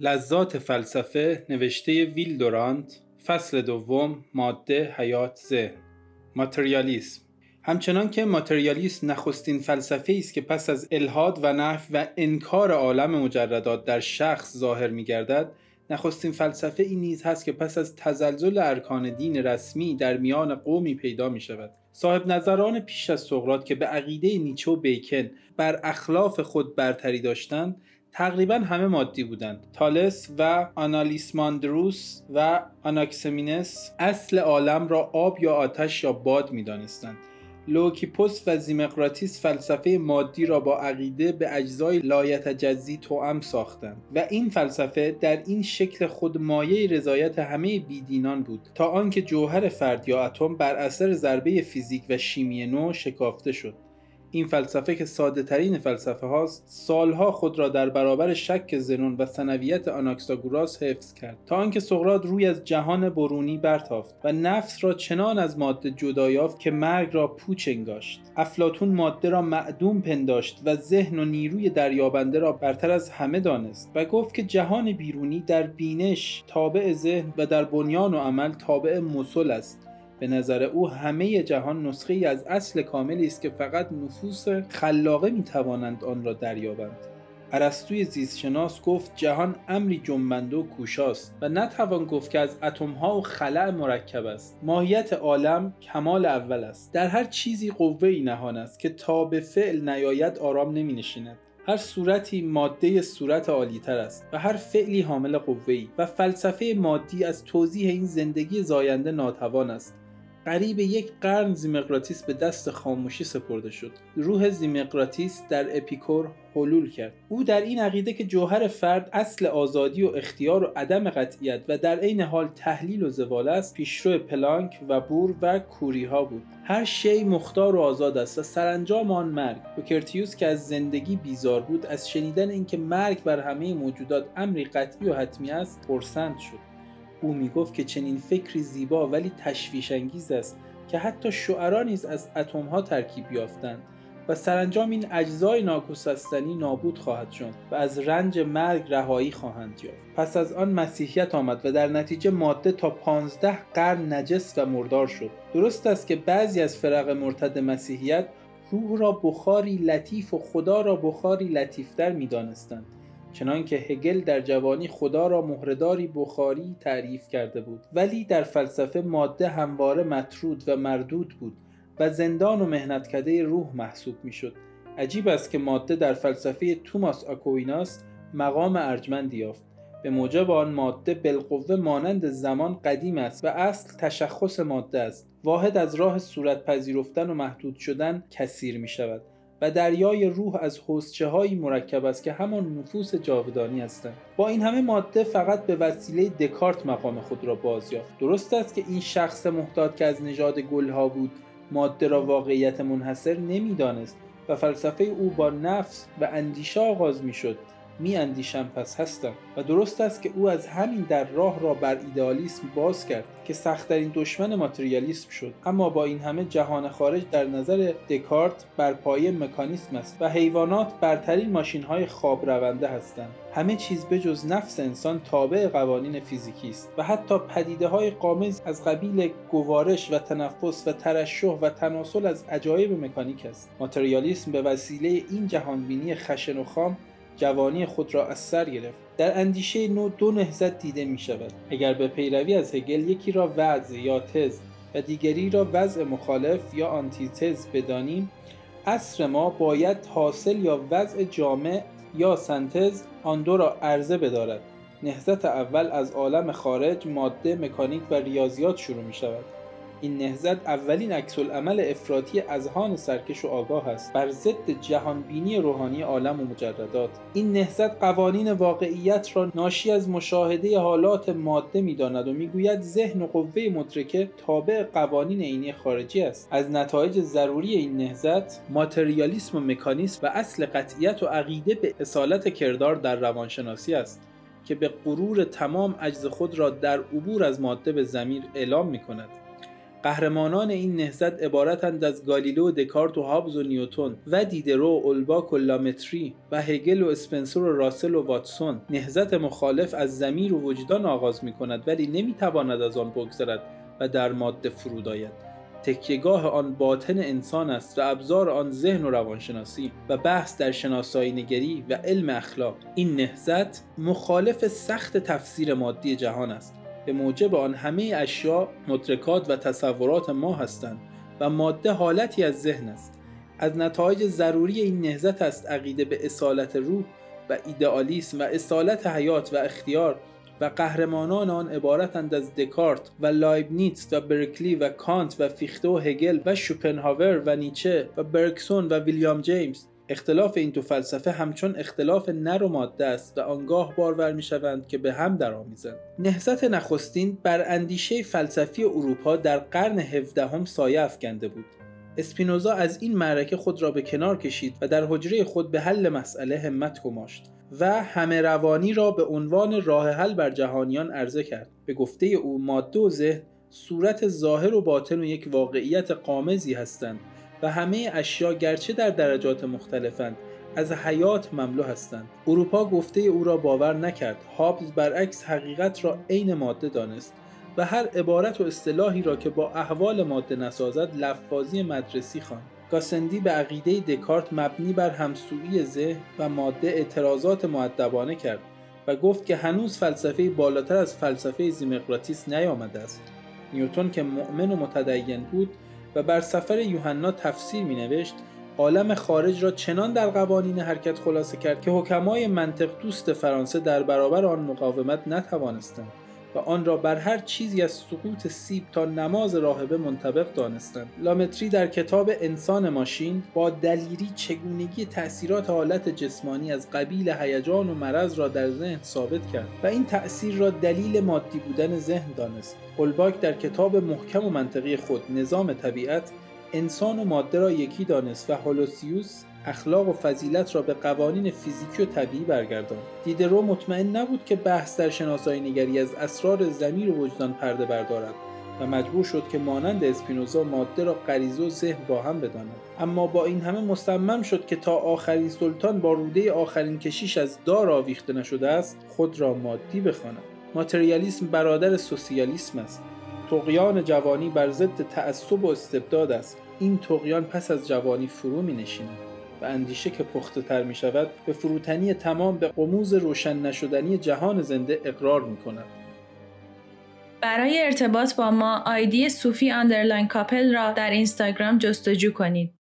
لذات فلسفه نوشته ویل دورانت فصل دوم ماده حیات ذهن ماتریالیسم. همچنان که ماتریالیسم نخستین فلسفه است که پس از الهاد و نف و انکار عالم مجردات در شخص ظاهر می گردد نخستین فلسفه این نیز هست که پس از تزلزل ارکان دین رسمی در میان قومی پیدا می شود صاحب نظران پیش از سقراط که به عقیده نیچه و بیکن بر اخلاف خود برتری داشتند تقریبا همه مادی بودند. تالس و آنالیسماندروس و آناکسمینس اصل عالم را آب یا آتش یا باد می‌دانستند. لوکیپوس و ذیمقراطیس فلسفه مادی را با عقیده به اجزای لایتجزی توأم ساختند و این فلسفه در این شکل خود مایه رضایت همه بیدینان بود تا آنکه جوهر فرد یا اتم بر اثر ضربه فیزیک و شیمی نو شکافته شد. این فلسفه که ساده ترین فلسفه هاست سالها خود را در برابر شک زنون و سنویت آناکساگوراس حفظ کرد تا آنکه سقراط روی از جهان برونی برتافت و نفس را چنان از ماده جدا یافت که مرگ را پوچ انگاشت. افلاتون ماده را معدوم پنداشت و ذهن و نیروی دریابنده را برتر از همه دانست و گفت که جهان بیرونی در بینش تابع ذهن و در بنیان و عمل تابع مسل است. به نظر او همه جهان نسخه ای از اصل کاملی است که فقط نفوس خلاقه می توانند آن را دریابند. ارسطوی زیستشناس گفت جهان امری جنبنده و کوشاست و نتوان گفت که از اتمها و خلع مرکب است. ماهیت عالم کمال اول است. در هر چیزی قوه ای نهان است که تا به فعل نیاید آرام نمی نشیند هر صورتی ماده صورت عالیتر است و هر فعلی حامل قوه‌ای و فلسفه مادی از توضیح این زندگی زاینده ناتوان است. قریب یک قرن زیمقراتیس به دست خاموشی سپرده شد. روح زیمقراتیس در اپیکور حلول کرد. او در این عقیده که جوهر فرد اصل آزادی و اختیار و عدم قطعیت و در عین حال تحلیل و زوال است پیشرو پلانک و بور و کوری ها بود. هر شی مختار و آزاد است و سرانجام آن مرگ. بوکرتیوس که از زندگی بیزار بود از شنیدن اینکه مرگ بر همه موجودات امری قطعی و حتمی است پرسند شد. او می‌گفت که چنین فکری زیبا ولی تشویش انگیز است که حتی شعرا نیز از اتم ها ترکیب یافتند و سرانجام این اجزای ناگسستنی نابود خواهد شد و از رنج مرگ رهایی خواهند یافت. پس از آن مسیحیت آمد و در نتیجه ماده تا پانزده قرن نجس و مردار شد. درست است که بعضی از فرق مرتد مسیحیت روح را بخاری لطیف و خدا را بخاری لطیفتر می‌دانستند. چنانکه هگل در جوانی خدا را مهرداری بخاری تعریف کرده بود. ولی در فلسفه ماده همواره مطرود و مردود بود و زندان و مهنتکده روح محسوب می‌شد. عجیب است که ماده در فلسفه توماس آکویناس مقام ارجمندی یافت. به موجب آن ماده بالقوه مانند زمان قدیم است و اصل تشخص ماده است. واحد از راه صورت پذیرفتن و محدود شدن کثیر می شود و دریای روح از حسچه هایی مرکب است که همان نفوس جاودانی هستند. با این همه ماده فقط به وسیله دکارت مقام خود را باز یافت. درست است که این شخص محتاط که از نژاد گلها بود ماده را واقعیت منحصر نمی‌دانست و فلسفه او با نفس و اندیشه آغاز می‌شد. می اندیشم پس هستم و درست است که او از همین در راه را بر ایدئالیسم باز کرد که سختترین دشمن ماتریالیسم شد. اما با این همه جهان خارج در نظر دکارت بر پایه مکانیسم است و حیوانات برترین ماشین های خواب رونده هستند. همه چیز بجز نفس انسان تابع قوانین فیزیکی است و حتی پدیده های قامز از قبیل گوارش و تنفس و ترشح و تناسل از عجایب مکانیک است. ماتریالیسم به وسیله این جهانبینی خشن و خام جوانی خود را از سر گرفت. در اندیشه نو دو نهزت دیده می شود. اگر به پیروی از هگل یکی را وضع یا تز و دیگری را وضع مخالف یا آنتیتز بدانیم اصر ما باید حاصل یا وضع جامع یا سنتز آن دو را عرضه بدارد. نهزت اول از عالم خارج ماده مکانیک و ریاضیات شروع می شود. این نهزت اولین عکس عمل افراطی اذهان سرکش و آگاه است. بر ضد جهانبینی روحانی عالم و مجردات. این نهزت قوانین واقعیت را ناشی از مشاهده حالات ماده می‌داند و می‌گوید ذهن و قوه مدرکه تابع قوانین عینی خارجی است. از نتایج ضروری این نهزت ماتریالیسم و مکانیسم و اصل قطعیت و عقیده به اصالت کردار در روانشناسی است که به غرور تمام عجز خود را در عبور از ماده به زمیر اعلام می کند. قهرمانان این نهزت عبارتند از گالیلو و دکارت و هابز و نیوتون و دیدرو و اولباک و لامتری و هگل و اسپنسر و راسل و واتسون. نهزت مخالف از زمیر و وجدان آغاز می کند ولی نمی‌تواند از آن بگذرد و در ماده فرود آید. تکیهگاه آن باطن انسان است و ابزار آن ذهن و روانشناسی و بحث در شناسایی نگری و علم اخلاق. این نهزت مخالف سخت تفسیر مادی جهان است. به موجب آن همه اشیا مدرکات و تصورات ما هستند و ماده حالتی از ذهن است. از نتایج ضروری این نهضت است عقیده به اصالت روح و ایدئالیسم و اصالت حیات و اختیار و قهرمانان آن عبارتند از دکارت و لایبنیتس و برکلی و کانت و فیخته و هگل و شوپنهاور و نیچه و برگسون و ویلیام جیمز. اختلاف این دو فلسفه همچون اختلاف نر و ماده است و آنگاه بارور می شوند که به هم درآمیزند. نهضت نخستین بر اندیشه فلسفی اروپا در قرن هفدهم سایه افکنده بود. اسپینوزا از این معرکه خود را به کنار کشید و در حجره خود به حل مسئله همت گماشت و همه روانی را به عنوان راه حل بر جهانیان عرضه کرد. به گفته او ماده و ذهن صورت ظاهر و باطن و یک واقعیت قامزی هستند و همه اشیا گرچه در درجات مختلفند از حیات مملو هستند. اروپا گفته او را باور نکرد. هابز برعکس حقیقت را عین ماده دانست و هر عبارت و اصطلاحی را که با احوال ماده نسازد لفاظی مدرسی خواند. گاسندی به عقیده دکارت مبنی بر همسویی ذهن و ماده اعتراضات معدبانه کرد و گفت که هنوز فلسفه بالاتر از فلسفه زیمقراتیس نیامده است. نیوتون که مؤمن و متدین بود و بر سفر یوحنا تفسیر می نوشت عالم خارج را چنان در قوانین حرکت خلاصه کرد که حکمای منطق دوست فرانسه در برابر آن مقاومت نتوانستند. آن را بر هر چیزی از سقوط سیب تا نماز راهبه منطبق دانستند. لامتری در کتاب انسان ماشین با دلیری چگونگی تأثیرات حالت جسمانی از قبیل هیجان و مرض را در ذهن ثابت کرد و این تأثیر را دلیل مادی بودن ذهن دانست. هولباک در کتاب محکم و منطقی خود نظام طبیعت انسان و ماده را یکی دانست و هولوسیوس اخلاق و فضیلت را به قوانین فیزیکی و طبیعی برگرداند دیدرو مطمئن نبود که بحث در شناسایی نگری از اسرار زمیر و وجدان پرده بردارد و مجبور شد که مانند اسپینوزا ماده را غریزه و ذهن با هم بداند. اما با این همه مصمم شد که تا آخرین سلطان با روده آخرین کشیش از دار آویخته نشده است خود را مادی بخواند. ماتریالیسم برادر سوسیالیسم است. تقیان جوانی بر ضد تعصب و استبداد است. این تقیان پس از جوانی فرو می نشیند و اندیشه که پخته تر می شود به فروتنی تمام به قموز روشن نشدنی جهان زنده اقرار می کند. برای ارتباط با ما آیدی صوفی underline کاپل را در اینستاگرام جستجو کنید.